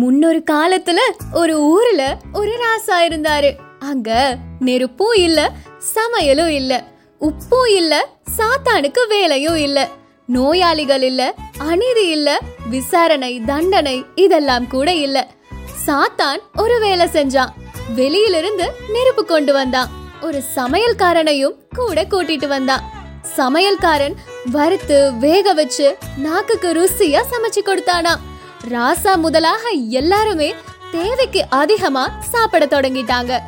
முன்னொரு காலத்துல ஒரு ஊர்ல ஒரு ராசா இருந்தாரு. அங்க நெருப்பும் இல்ல சமையலும் இல்ல உப்பும் இல்ல சாத்தானுக்கு வேலையும் இல்ல நோயாளிகள் இல்ல அநீதி இல்ல விசாரணை தண்டனை இதெல்லாம் கூட இல்ல. சாத்தான் ஒரு வேலை செஞ்சான். வெளியிலிருந்து நெருப்பு கொண்டு வந்தான். ஒரு சமையல்காரனையும் கூட கூட்டிட்டு வந்தான். சமையல்காரன் வறுத்து வேக வச்சு நாக்குக்கு ருசியா சமைச்சு கொடுத்தானா ராசா முதலாக எல்லாருமே தேவைக்கு அதிகமா சாப்பிட தொடங்கிட்டாங்க.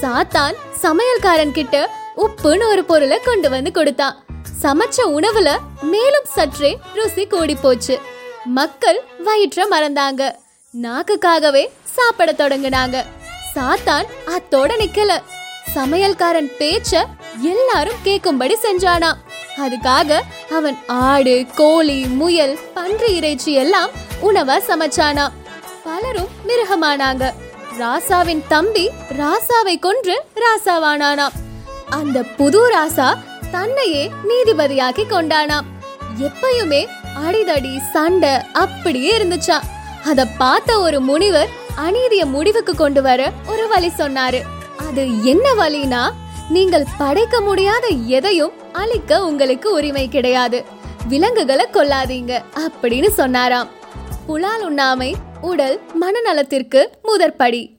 சாத்தான் சமையல்காரன் கிட்ட உப்புன்னு ஒரு பொருளை கொண்டு வந்து கொடுத்தான். சமைச்ச உணவுல மேலும் சற்றே ருசி கூடி போச்சு மக்கள் வயிற்ற மறந்தாங்க. நாக்குக்காகவே சாப்பிட தொடங்கினாங்க. சாத்தான் அத்தோட நிக்கல. சமையல்காரன் பேச்ச எல்லாரும் கேட்கும்படி செஞ்சானா. அதுக்காக அவன் ஆடு கோழி முயல் பன்றி இறைச்சி எல்லாம் உணவை சமைச்சானா? பலரும் மிருகமானாங்க. ராசாவின் தம்பி ராசாவை கொன்று ராசாவானானாம். அந்த புது ராசா தன்னையே நீதிபதியாக்கி கொண்டானாம். எப்பயுமே அடிதடி சண்டை அப்படியே இருந்துச்சா? அத பார்த்த ஒரு முனிவர் அநீதிய முடிவுக்கு கொண்டு வர ஒரு வழி சொன்னாரு. அது என்ன வழினா நீங்கள் படைக்க முடியாத எதையும் அழிக்க உங்களுக்கு உரிமை கிடையாது. விலங்குகளை கொல்லாதீங்க அப்படின்னு சொன்னாராம். புலால் உண்ணாமை உடல் மனநலத்திற்கு முதற்படி.